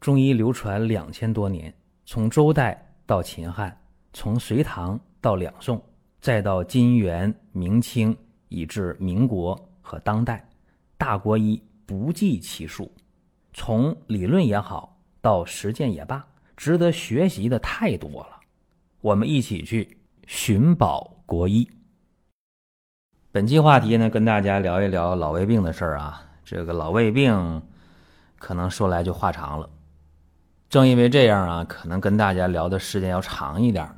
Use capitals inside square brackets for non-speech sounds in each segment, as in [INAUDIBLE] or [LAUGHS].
中医流传两千多年，从周代到秦汉，从隋唐到两宋，再到金元明清，以至民国和当代，大国医不计其数。从理论也好，到实践也罢，值得学习的太多了。我们一起去寻宝国医。本期话题呢，跟大家聊一聊老胃病的事儿啊。这个老胃病，可能说来就话长了。正因为这样啊，可能跟大家聊的时间要长一点，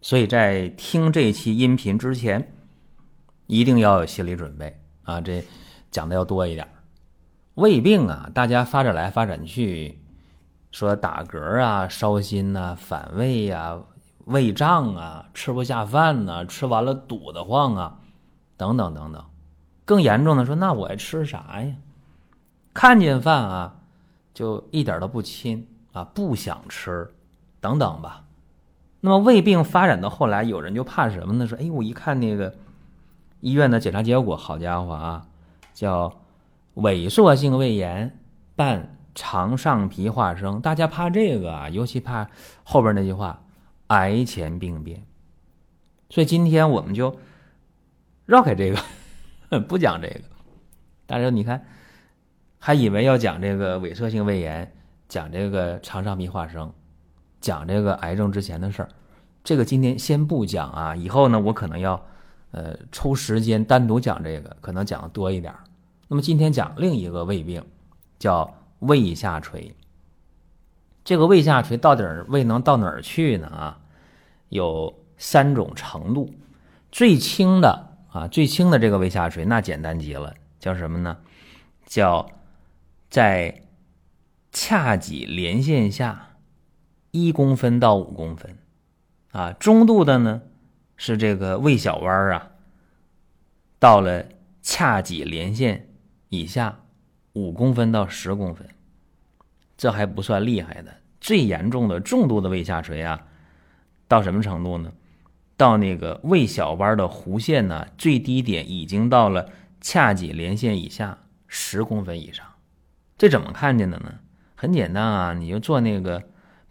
所以在听这期音频之前，一定要有心理准备啊。这讲的要多一点。胃病啊，大家发展来发展去，说打嗝啊、烧心呐、反胃呀、胃胀啊、吃不下饭呐、吃完了堵得慌啊，等等等等。更严重的说，那我还吃啥呀？看见饭啊，就一点都不亲。啊，不想吃，等等吧。那么胃病发展到后来，有人就怕什么呢？说，哎，我一看那个医院的检查结果，好家伙啊，叫萎缩性胃炎伴肠上皮化生。大家怕这个啊，尤其怕后边那句话“癌前病变”。所以今天我们就绕开这个，[LAUGHS] 不讲这个。大家你看，还以为要讲这个萎缩性胃炎。讲这个肠上皮化生，讲这个癌症之前的事儿，这个今天先不讲啊。以后呢，我可能要呃抽时间单独讲这个，可能讲的多一点。那么今天讲另一个胃病，叫胃下垂。这个胃下垂到底胃能到哪儿去呢？啊，有三种程度，最轻的啊，最轻的这个胃下垂那简单极了，叫什么呢？叫在。髂脊连线下一公分到五公分，啊，中度的呢是这个胃小弯啊，到了髂脊连线以下五公分到十公分，这还不算厉害的。最严重的重度的胃下垂啊，到什么程度呢？到那个胃小弯的弧线呢，最低点已经到了髂脊连线以下十公分以上，这怎么看见的呢？很简单啊，你就做那个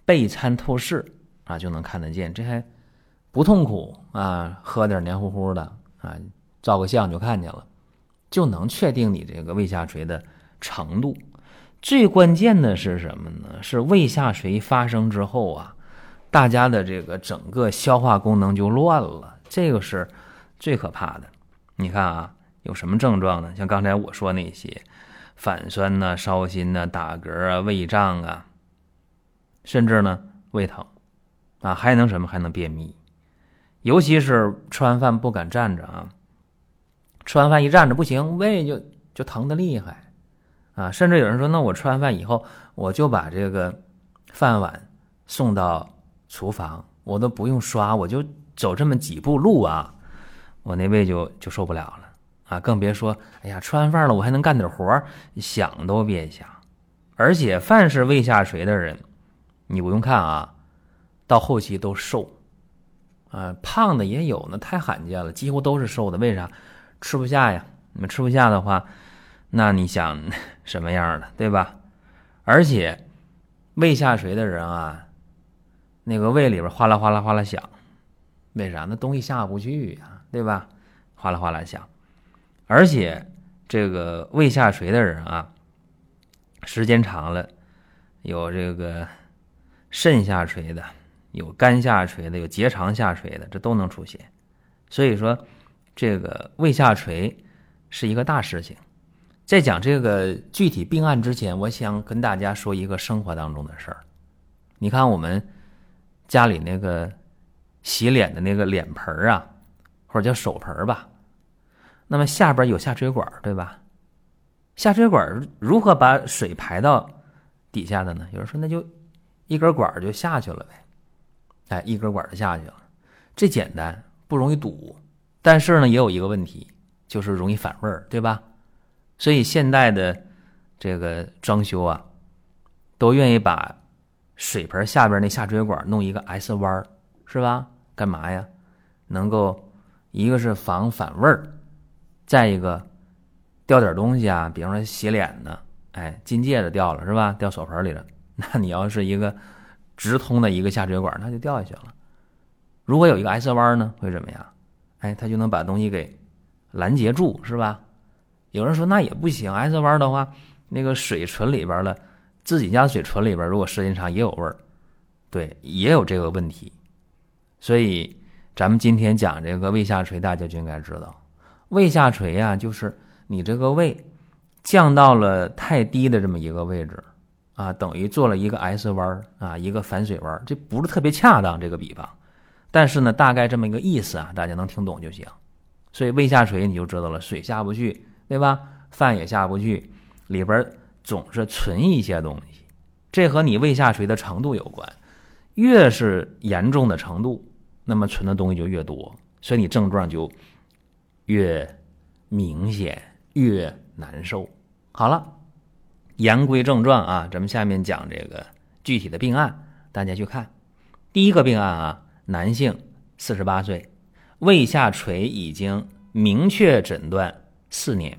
钡餐透视啊，就能看得见。这还不痛苦啊，喝点黏糊糊的啊，照个相就看见了，就能确定你这个胃下垂的程度。最关键的是什么呢？是胃下垂发生之后啊，大家的这个整个消化功能就乱了，这个是最可怕的。你看啊，有什么症状呢？像刚才我说那些。反酸呐，烧心呐，打嗝啊，胃胀啊，甚至呢胃疼，啊，还能什么？还能便秘，尤其是吃完饭不敢站着啊，吃完饭一站着不行，胃就就疼的厉害，啊，甚至有人说，那我吃完饭以后，我就把这个饭碗送到厨房，我都不用刷，我就走这么几步路啊，我那胃就就受不了了。啊，更别说，哎呀，吃完饭了，我还能干点活想都别想。而且，凡是胃下垂的人，你不用看啊，到后期都瘦，啊，胖的也有，那太罕见了，几乎都是瘦的。为啥？吃不下呀。你们吃不下的话，那你想 [LAUGHS] 什么样的，对吧？而且，胃下垂的人啊，那个胃里边哗啦哗啦哗啦响，为啥？那东西下不去呀，对吧？哗啦哗啦响。而且，这个胃下垂的人啊，时间长了，有这个肾下垂的，有肝下垂的，有结肠下垂的，这都能出现。所以说，这个胃下垂是一个大事情。在讲这个具体病案之前，我想跟大家说一个生活当中的事儿。你看，我们家里那个洗脸的那个脸盆儿啊，或者叫手盆儿吧。那么下边有下水管，对吧？下水管如何把水排到底下的呢？有人说，那就一根管就下去了呗。哎，一根管就下去了，这简单，不容易堵。但是呢，也有一个问题，就是容易反味儿，对吧？所以现代的这个装修啊，都愿意把水盆下边那下水管弄一个 S 弯是吧？干嘛呀？能够一个是防反味儿。再一个，掉点东西啊，比方说洗脸呢，哎，金戒指掉了是吧？掉手盆里了，[LAUGHS] 那你要是一个直通的一个下水管，那就掉下去了。如果有一个 S 弯呢，会怎么样？哎，它就能把东西给拦截住，是吧？有人说那也不行，S 弯的话，那个水存里边了，自己家水存里边，如果时间长也有味儿，对，也有这个问题。所以咱们今天讲这个胃下垂，大家就应该知道，胃下垂呀，就是你这个胃降到了太低的这么一个位置啊，等于做了一个 S 弯啊，一个反水弯儿，这不是特别恰当这个比方，但是呢，大概这么一个意思啊，大家能听懂就行。所以胃下垂你就知道了，水下不去。对吧？饭也下不去，里边总是存一些东西，这和你胃下垂的程度有关。越是严重的程度，那么存的东西就越多，所以你症状就越明显，越难受。好了，言归正传啊，咱们下面讲这个具体的病案，大家去看。第一个病案啊，男性，四十八岁，胃下垂已经明确诊断。四年，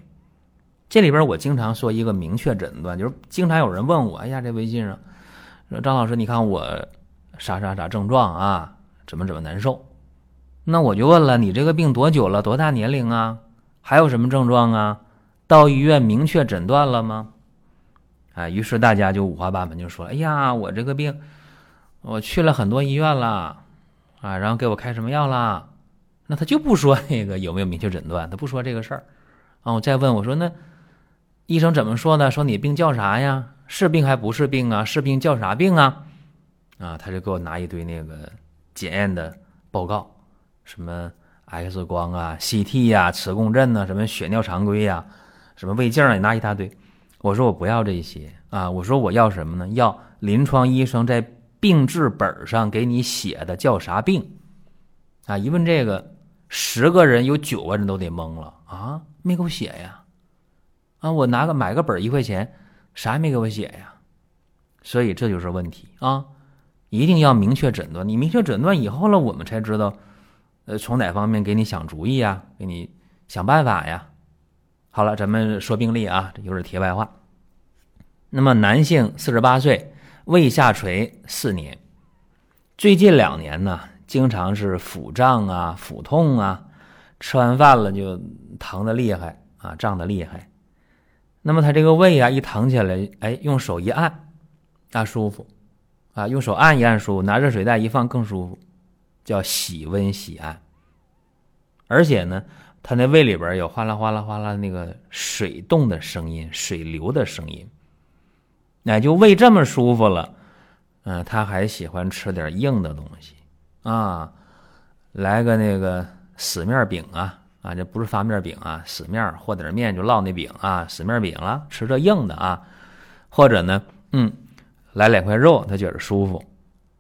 这里边我经常说一个明确诊断，就是经常有人问我，哎呀，这微信上说张老师，你看我啥啥啥症状啊，怎么怎么难受？那我就问了，你这个病多久了？多大年龄啊？还有什么症状啊？到医院明确诊断了吗？啊，于是大家就五花八门，就说，哎呀，我这个病，我去了很多医院了，啊，然后给我开什么药了？那他就不说那个有没有明确诊断，他不说这个事儿。啊，我再问我说，那医生怎么说呢？说你病叫啥呀？是病还不是病啊？是病叫啥病啊？啊，他就给我拿一堆那个检验的报告，什么 X 光啊、CT 呀、磁共振呐，什么血尿常规呀、什么胃镜也拿一大堆。我说我不要这些啊，我说我要什么呢？要临床医生在病志本上给你写的叫啥病？啊，一问这个，十个人有九个人都得懵了啊。没给我写呀，啊，我拿个买个本一块钱，啥也没给我写呀，所以这就是问题啊！一定要明确诊断，你明确诊断以后了，我们才知道，呃，从哪方面给你想主意啊，给你想办法呀。好了，咱们说病例啊，这有点题外话。那么，男性四十八岁，胃下垂四年，最近两年呢，经常是腹胀啊、腹痛啊。吃完饭了就疼的厉害啊，胀的厉害。那么他这个胃啊一疼起来，哎，用手一按，啊舒服，啊用手按一按舒服，拿热水袋一放更舒服，叫喜温喜按。而且呢，他那胃里边有哗啦哗啦哗啦那个水动的声音，水流的声音。那就胃这么舒服了，嗯，他还喜欢吃点硬的东西啊，来个那个。死面饼啊啊，这不是发面饼啊，死面和点面就烙那饼啊，死面饼了，吃这硬的啊，或者呢，嗯，来两块肉，他觉得舒服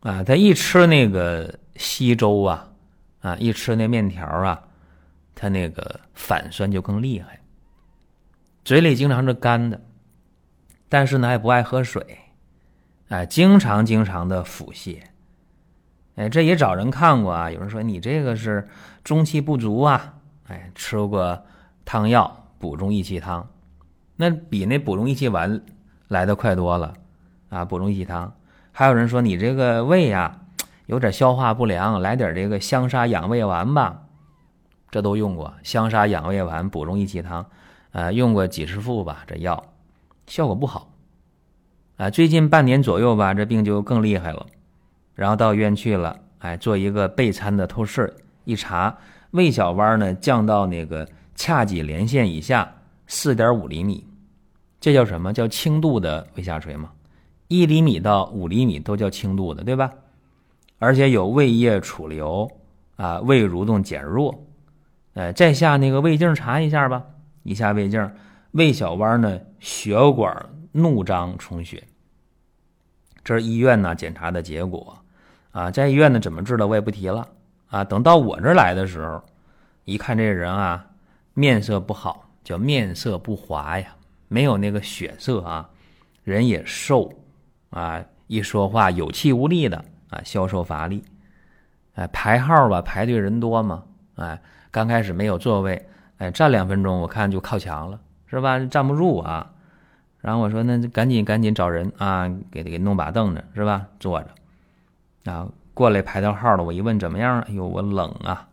啊，他一吃那个稀粥啊啊，一吃那面条啊，他那个反酸就更厉害，嘴里经常是干的，但是呢还不爱喝水，哎，经常经常的腹泻。哎，这也找人看过啊。有人说你这个是中气不足啊。哎，吃过汤药补中益气汤，那比那补中益气丸来的快多了啊。补中益气汤，还有人说你这个胃呀有点消化不良，来点这个香砂养胃丸吧。这都用过香砂养胃丸、补中益气汤，啊，用过几十副吧。这药效果不好啊。最近半年左右吧，这病就更厉害了。然后到医院去了，哎，做一个钡餐的透视，一查胃小弯呢降到那个髂脊连线以下四点五厘米，这叫什么叫轻度的胃下垂吗？一厘米到五厘米都叫轻度的，对吧？而且有胃液储留啊，胃蠕动减弱，哎，再下那个胃镜查一下吧，一下胃镜，胃小弯呢血管怒张充血，这是医院呢检查的结果。啊，在医院呢，怎么治的我也不提了啊。等到我这来的时候，一看这人啊，面色不好，叫面色不华呀，没有那个血色啊，人也瘦啊，一说话有气无力的啊，消瘦乏力。哎，排号吧，排队人多嘛，哎，刚开始没有座位，哎，站两分钟我看就靠墙了，是吧？站不住啊。然后我说那就赶紧赶紧找人啊，给给弄把凳子是吧？坐着，啊，过来排到号了。我一问怎么样？哎呦，我冷啊，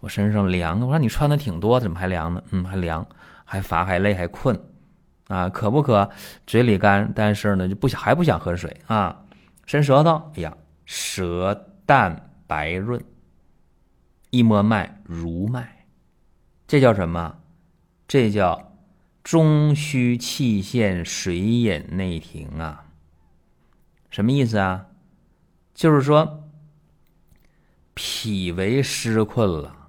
我身上凉。我说你穿的挺多，怎么还凉呢？嗯，还凉，还乏还累还困，啊，渴不渴？嘴里干，但是呢就不想还不想喝水啊。伸舌头，哎呀，舌淡白润，一摸脉如脉，这叫什么？这叫。中虚气陷，水饮内停啊，什么意思啊？就是说脾为湿困了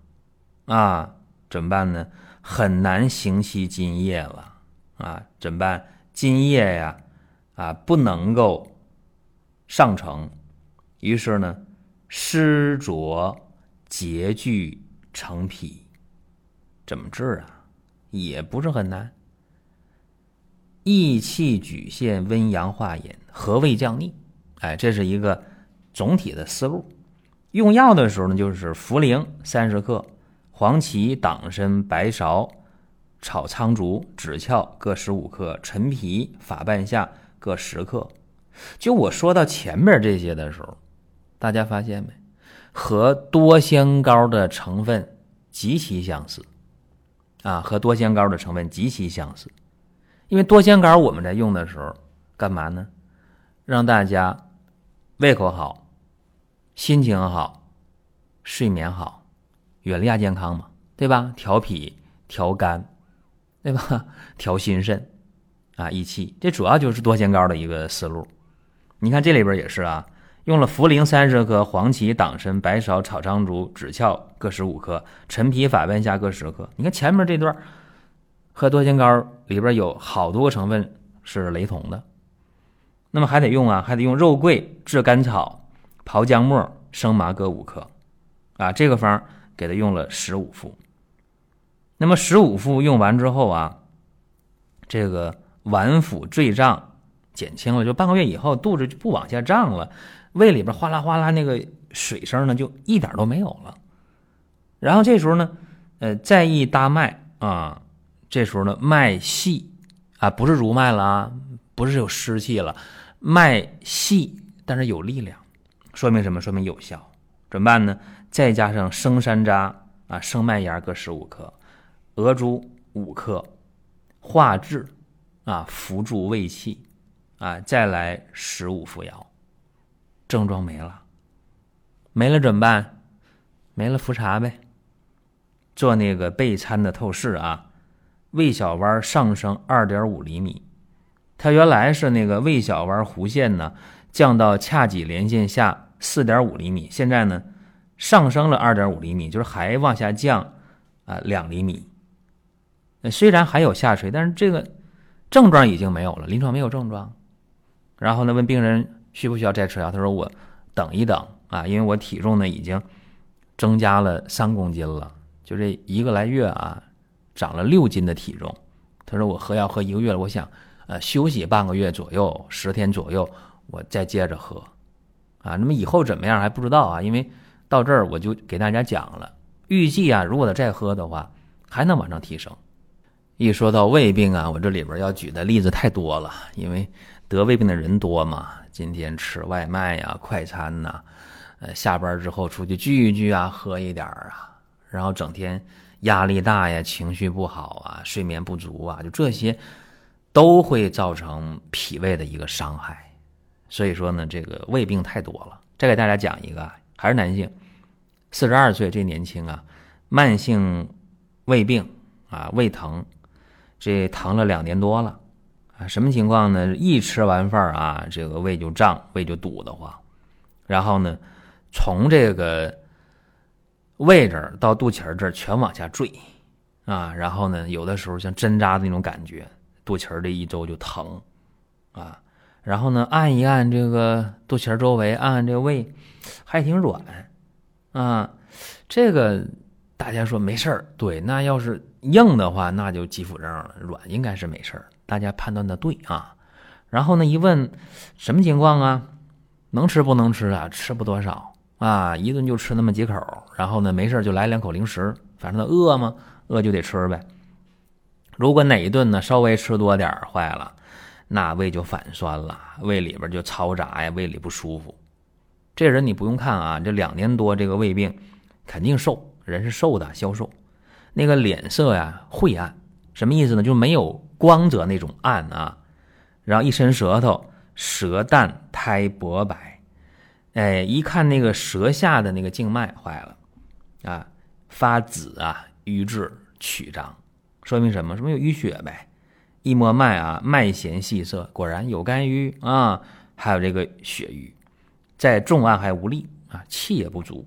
啊，怎么办呢？很难行其津液了啊，怎么办？津液呀啊不能够上承，于是呢湿浊结聚成脾，怎么治啊？也不是很难。益气举陷，温阳化饮，和胃降逆。哎，这是一个总体的思路。用药的时候呢，就是茯苓三十克，黄芪、党参、白芍、炒苍术、枳壳各十五克，陈皮、法半夏各十克。就我说到前面这些的时候，大家发现没？和多香膏的成分极其相似啊，和多香膏的成分极其相似。因为多香膏我们在用的时候，干嘛呢？让大家胃口好、心情好、睡眠好，远离亚健康嘛，对吧？调脾、调肝，对吧？[LAUGHS] 调心肾，啊，益气，这主要就是多香膏的一个思路。你看这里边也是啊，用了茯苓三十克、黄芪、党参、白芍、炒苍竹、枳壳各十五克、陈皮、法半夏各十克。你看前面这段。和多仙膏里边有好多个成分是雷同的，那么还得用啊，还得用肉桂、炙甘草、炮姜末、生麻各五克，啊，这个方给他用了十五副。那么十五副用完之后啊，这个脘腹坠胀减轻了，就半个月以后肚子就不往下胀了，胃里边哗啦哗啦那个水声呢就一点都没有了。然后这时候呢，呃，再一搭脉啊。这时候呢，脉细啊，不是如脉了啊，不是有湿气了，脉细，但是有力量，说明什么？说明有效。怎么办呢？再加上生山楂啊，生麦芽各十五克，鹅珠五克，化滞啊，扶助胃气啊，再来十五服药，症状没了，没了怎么办？没了复查呗，做那个备餐的透视啊。胃小弯上升二点五厘米，它原来是那个胃小弯弧线呢，降到髂脊连线下四点五厘米，现在呢上升了二点五厘米，就是还往下降啊两厘米。虽然还有下垂，但是这个症状已经没有了，临床没有症状。然后呢，问病人需不需要再吃药，他说我等一等啊，因为我体重呢已经增加了三公斤了，就这一个来月啊。长了六斤的体重，他说我喝药喝一个月了，我想，呃，休息半个月左右，十天左右，我再接着喝，啊，那么以后怎么样还不知道啊，因为到这儿我就给大家讲了，预计啊，如果他再喝的话，还能往上提升。一说到胃病啊，我这里边要举的例子太多了，因为得胃病的人多嘛，今天吃外卖呀、快餐呐，呃，下班之后出去聚一聚啊，喝一点啊，然后整天。压力大呀，情绪不好啊，睡眠不足啊，就这些都会造成脾胃的一个伤害。所以说呢，这个胃病太多了。再给大家讲一个，还是男性，四十二岁，这年轻啊，慢性胃病啊，胃疼，这疼了两年多了啊。什么情况呢？一吃完饭啊，这个胃就胀，胃就堵得慌，然后呢，从这个。胃这儿到肚脐儿这儿全往下坠，啊，然后呢，有的时候像针扎的那种感觉，肚脐儿这一周就疼，啊，然后呢，按一按这个肚脐儿周围，按按这个胃，还挺软，啊，这个大家说没事儿，对，那要是硬的话，那就急腹症了，软应该是没事儿，大家判断的对啊。然后呢，一问什么情况啊？能吃不能吃啊？吃不多少。啊，一顿就吃那么几口，然后呢，没事就来两口零食，反正饿嘛，饿就得吃呗。如果哪一顿呢稍微吃多点坏了，那胃就反酸了，胃里边就嘈杂呀，胃里不舒服。这人你不用看啊，这两年多这个胃病，肯定瘦，人是瘦的，消瘦。那个脸色呀晦暗，什么意思呢？就没有光泽那种暗啊。然后一伸舌头，舌淡苔薄白，哎，一看那个舌下的那个静脉坏了，啊，发紫啊，瘀滞曲张，说明什么？说明有淤血呗。一摸脉啊，脉弦细涩，果然有肝郁啊，还有这个血瘀，在重按还无力啊，气也不足。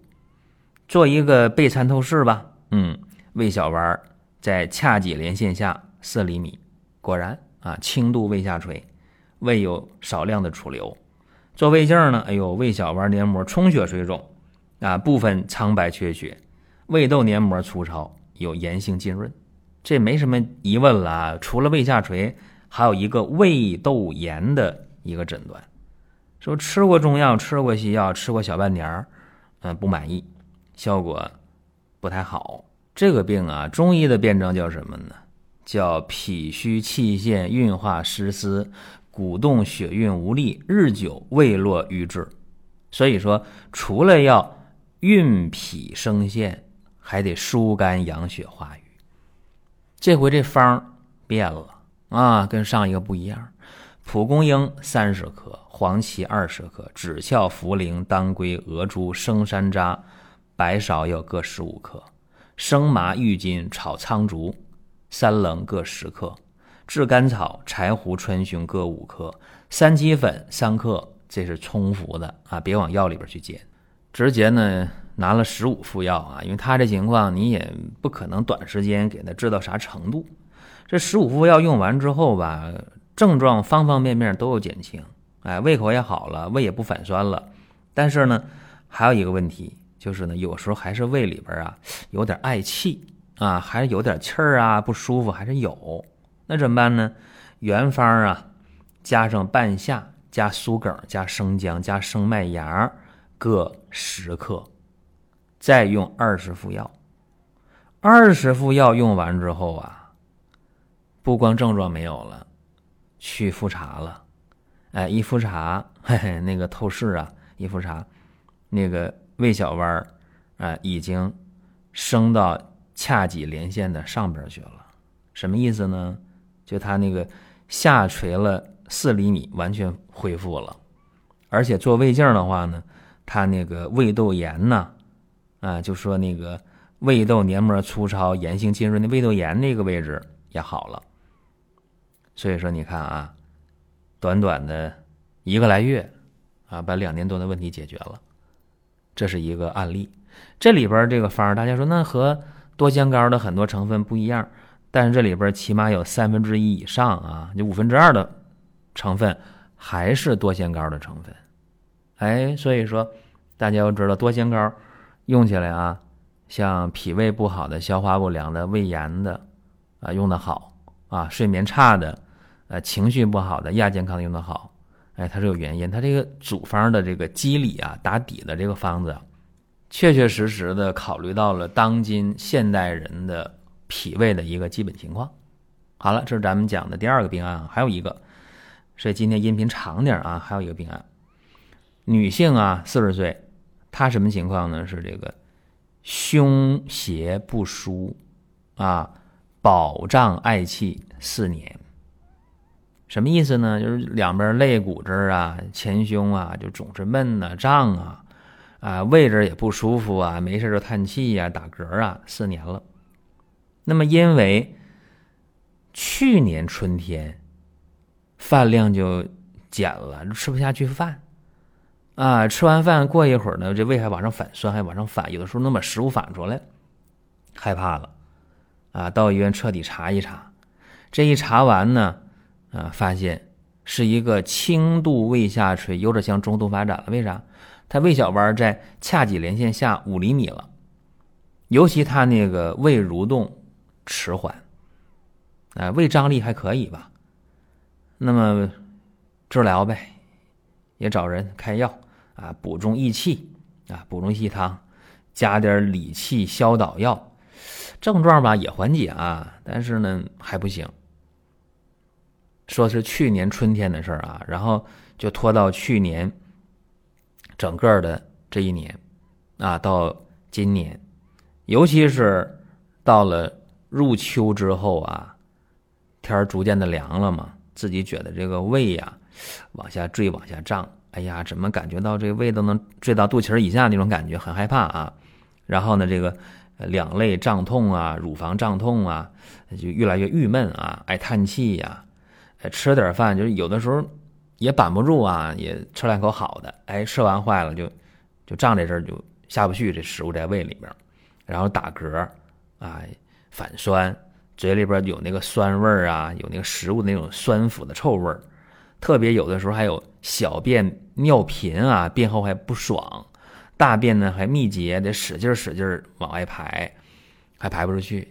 做一个背参透视吧，嗯。胃小丸在髂脊连线下四厘米，果然啊，轻度胃下垂，胃有少量的储留。做胃镜呢，哎呦，胃小丸黏膜充血水肿，啊，部分苍白缺血，胃窦黏膜粗糙，有炎性浸润，这没什么疑问了。啊除了胃下垂，还有一个胃窦炎的一个诊断。说吃过中药，吃过西药，吃过小半年儿，嗯，不满意，效果不太好。这个病啊，中医的辩证叫什么呢？叫脾虚气陷、运化失司、鼓动血运无力，日久胃落瘀滞。所以说，除了要运脾生陷，还得疏肝养血化瘀。这回这方变了啊，跟上一个不一样。蒲公英三十克，黄芪二十克，枳壳、茯苓、当归、鹅珠、生山楂、白芍药各十五克。生麻、郁金、炒苍术、三棱各十克，炙甘草、柴胡、川芎各五克，三七粉三克，这是冲服的啊，别往药里边去煎。直接呢拿了十五副药啊，因为他这情况你也不可能短时间给他治到啥程度。这十五副药用完之后吧，症状方方面面都有减轻，哎，胃口也好了，胃也不反酸了。但是呢，还有一个问题。就是呢，有时候还是胃里边啊有点嗳气啊，还有点气儿啊，不舒服还是有。那怎么办呢？原方啊，加上半夏，加苏梗，加生姜，加生麦芽各十克，再用二十副药。二十副药用完之后啊，不光症状没有了，去复查了。哎，一复查，嘿嘿，那个透视啊，一复查，那个。胃小弯儿，啊，已经升到髂脊连线的上边去了。什么意思呢？就他那个下垂了四厘米，完全恢复了。而且做胃镜的话呢，他那个胃窦炎呢，啊，就说那个胃窦黏膜粗糙、炎性浸润的胃窦炎那个位置也好了。所以说，你看啊，短短的一个来月，啊，把两年多的问题解决了。这是一个案例，这里边这个方大家说那和多香膏的很多成分不一样，但是这里边起码有三分之一以上啊，就五分之二的成分还是多香膏的成分。哎，所以说大家要知道多香膏用起来啊，像脾胃不好的、消化不良的、胃炎的啊用的好啊，睡眠差的、呃情绪不好的、亚健康的用的好。哎，它是有原因，它这个组方的这个机理啊，打底的这个方子，确确实实的考虑到了当今现代人的脾胃的一个基本情况。好了，这是咱们讲的第二个病案，还有一个，所以今天音频长点啊，还有一个病案，女性啊，四十岁，她什么情况呢？是这个胸胁不舒啊，饱胀嗳气四年。什么意思呢？就是两边肋骨这儿啊，前胸啊，就总是闷呐、胀啊，啊，胃这也不舒服啊，没事就叹气呀、打嗝啊，四年了。那么因为去年春天饭量就减了，吃不下去饭啊，吃完饭过一会儿呢，这胃还往上反酸，还往上反，有的时候能把食物反出来，害怕了啊，到医院彻底查一查，这一查完呢。啊，发现是一个轻度胃下垂，有点向中度发展了。为啥？他胃小弯在髂脊连线下五厘米了，尤其他那个胃蠕动迟缓，啊，胃张力还可以吧？那么治疗呗，也找人开药啊，补中益气啊，补中益汤，加点理气消导药，症状吧也缓解啊，但是呢还不行。说是去年春天的事儿啊，然后就拖到去年整个的这一年啊，到今年，尤其是到了入秋之后啊，天儿逐渐的凉了嘛，自己觉得这个胃呀往下坠、往下胀，哎呀，怎么感觉到这个胃都能坠到肚脐以下那种感觉，很害怕啊。然后呢，这个两肋胀痛啊，乳房胀痛啊，就越来越郁闷啊，爱叹气呀，吃点饭就是有的时候也板不住啊，也吃两口好的，哎，吃完坏了就就胀这阵儿就下不去，这食物在胃里边，然后打嗝啊，反酸，嘴里边有那个酸味儿啊，有那个食物那种酸腐的臭味儿，特别有的时候还有小便尿频啊，便后还不爽。大便呢还密集，得使劲使劲往外排，还排不出去。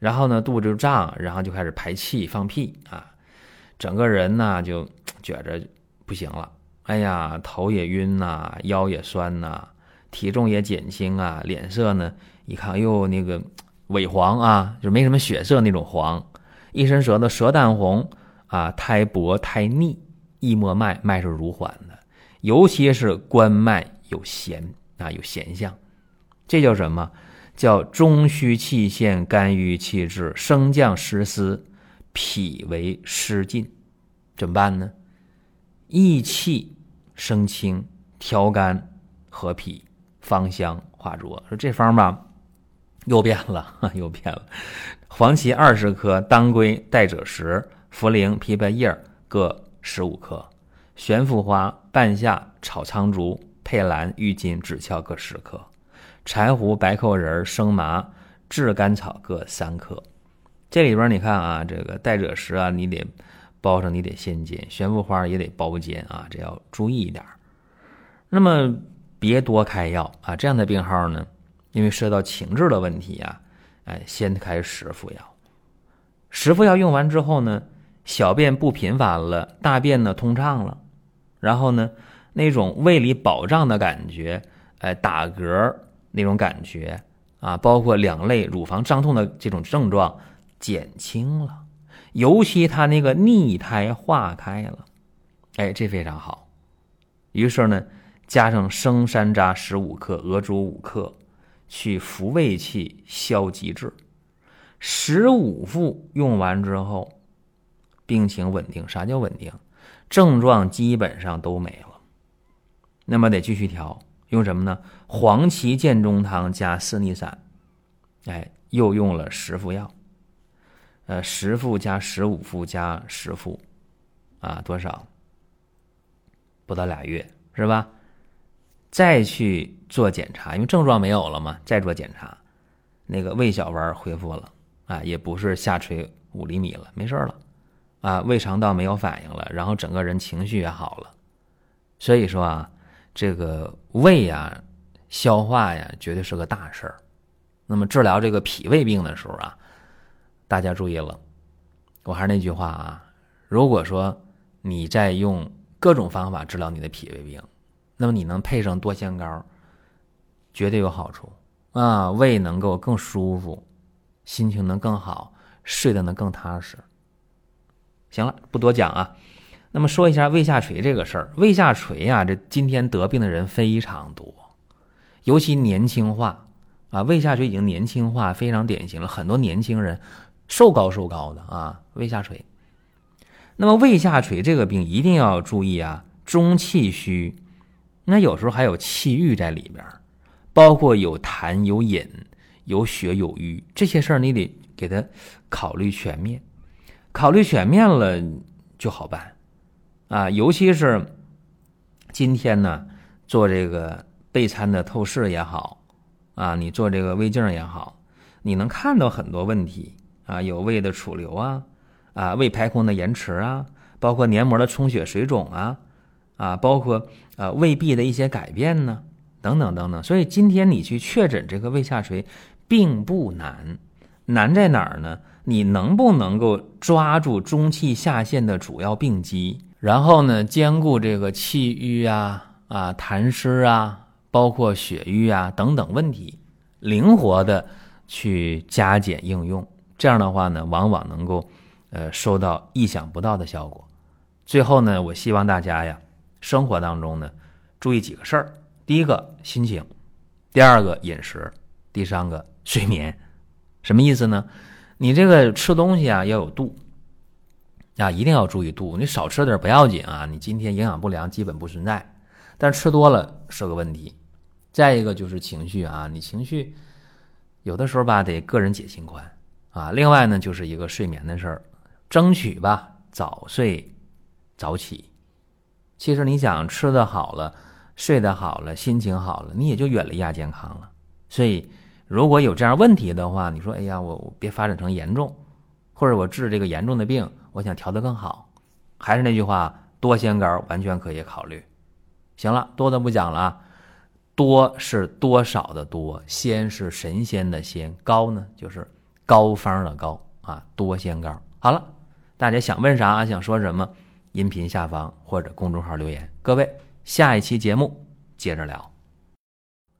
然后呢肚子就胀，然后就开始排气放屁啊，整个人呢就觉着不行了。哎呀，头也晕呐，腰也酸呐，体重也减轻啊，脸色呢一看，哎呦那个萎黄啊，就没什么血色那种黄，一伸舌头舌淡红啊，苔薄苔腻，一摸脉脉是如缓的，尤其是关脉有弦。啊，有弦象，这叫什么？叫中虚气陷，肝郁气滞，升降失司，脾为湿禁，怎么办呢？益气生清，调肝和脾，芳香化浊。说这方吧，又变了，[LAUGHS] 又变了。黄芪二十克，当归、代赭石、茯苓、枇杷叶各十五克，玄附花、半夏、炒苍术。佩兰、郁金、枳壳各十克，柴胡、白蔻仁、生麻、炙甘草各三克。这里边你看啊，这个带赭石啊，你得包上，你得先煎；玄附花也得包煎啊，这要注意一点。那么别多开药啊，这样的病号呢，因为涉及到情志的问题啊，哎，先开十服药。十服药用完之后呢，小便不频繁了，大便呢通畅了，然后呢。那种胃里饱胀的感觉，哎，打嗝那种感觉啊，包括两肋、乳房胀痛的这种症状减轻了，尤其他那个逆胎化开了，哎，这非常好。于是呢，加上生山楂十五克、鹅珠五克，去扶胃气、消积滞。十五副用完之后，病情稳定。啥叫稳定？症状基本上都没了。那么得继续调，用什么呢？黄芪健中汤加四逆散，哎，又用了十副药，呃，十副加十五副加十副，啊，多少？不到俩月是吧？再去做检查，因为症状没有了嘛，再做检查，那个胃小弯恢复了，啊，也不是下垂五厘米了，没事了，啊，胃肠道没有反应了，然后整个人情绪也好了，所以说啊。这个胃呀，消化呀，绝对是个大事儿。那么治疗这个脾胃病的时候啊，大家注意了，我还是那句话啊，如果说你在用各种方法治疗你的脾胃病，那么你能配上多仙膏，绝对有好处啊，胃能够更舒服，心情能更好，睡得能更踏实。行了，不多讲啊。那么说一下胃下垂这个事儿，胃下垂呀，这今天得病的人非常多，尤其年轻化啊，胃下垂已经年轻化，非常典型了。很多年轻人瘦高瘦高的啊，胃下垂。那么胃下垂这个病一定要注意啊，中气虚，那有时候还有气郁在里边，包括有痰有饮有血有瘀这些事儿，你得给他考虑全面，考虑全面了就好办。啊，尤其是今天呢，做这个备餐的透视也好，啊，你做这个胃镜也好，你能看到很多问题啊，有胃的储留啊，啊，胃排空的延迟啊，包括黏膜的充血水肿啊，啊，包括呃胃壁的一些改变呢，等等等等。所以今天你去确诊这个胃下垂并不难，难在哪儿呢？你能不能够抓住中气下陷的主要病机？然后呢，兼顾这个气郁啊、啊痰湿啊，包括血瘀啊等等问题，灵活的去加减应用。这样的话呢，往往能够呃，收到意想不到的效果。最后呢，我希望大家呀，生活当中呢，注意几个事儿：第一个，心情；第二个，饮食；第三个，睡眠。什么意思呢？你这个吃东西啊，要有度啊，一定要注意度。你少吃点不要紧啊，你今天营养不良基本不存在，但吃多了是个问题。再一个就是情绪啊，你情绪有的时候吧，得个人解心宽啊。另外呢，就是一个睡眠的事儿。争取吧，早睡早起。其实你想吃的好了，睡得好了，心情好了，你也就远离亚健康了。所以，如果有这样问题的话，你说，哎呀，我我别发展成严重，或者我治这个严重的病，我想调得更好。还是那句话，多仙膏完全可以考虑。行了，多的不讲了。多是多少的多，仙是神仙的仙，高呢就是膏方的膏啊，多仙膏。好了。大家想问啥，想说什么？音频下方或者公众号留言。各位，下一期节目接着聊。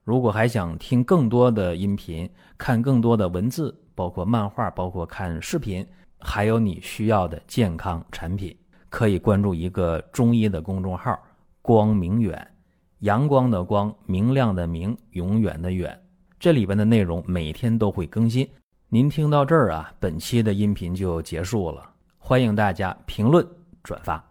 如果还想听更多的音频，看更多的文字，包括漫画，包括看视频，还有你需要的健康产品，可以关注一个中医的公众号“光明远”，阳光的光，明亮的明，永远的远。这里边的内容每天都会更新。您听到这儿啊，本期的音频就结束了。欢迎大家评论转发。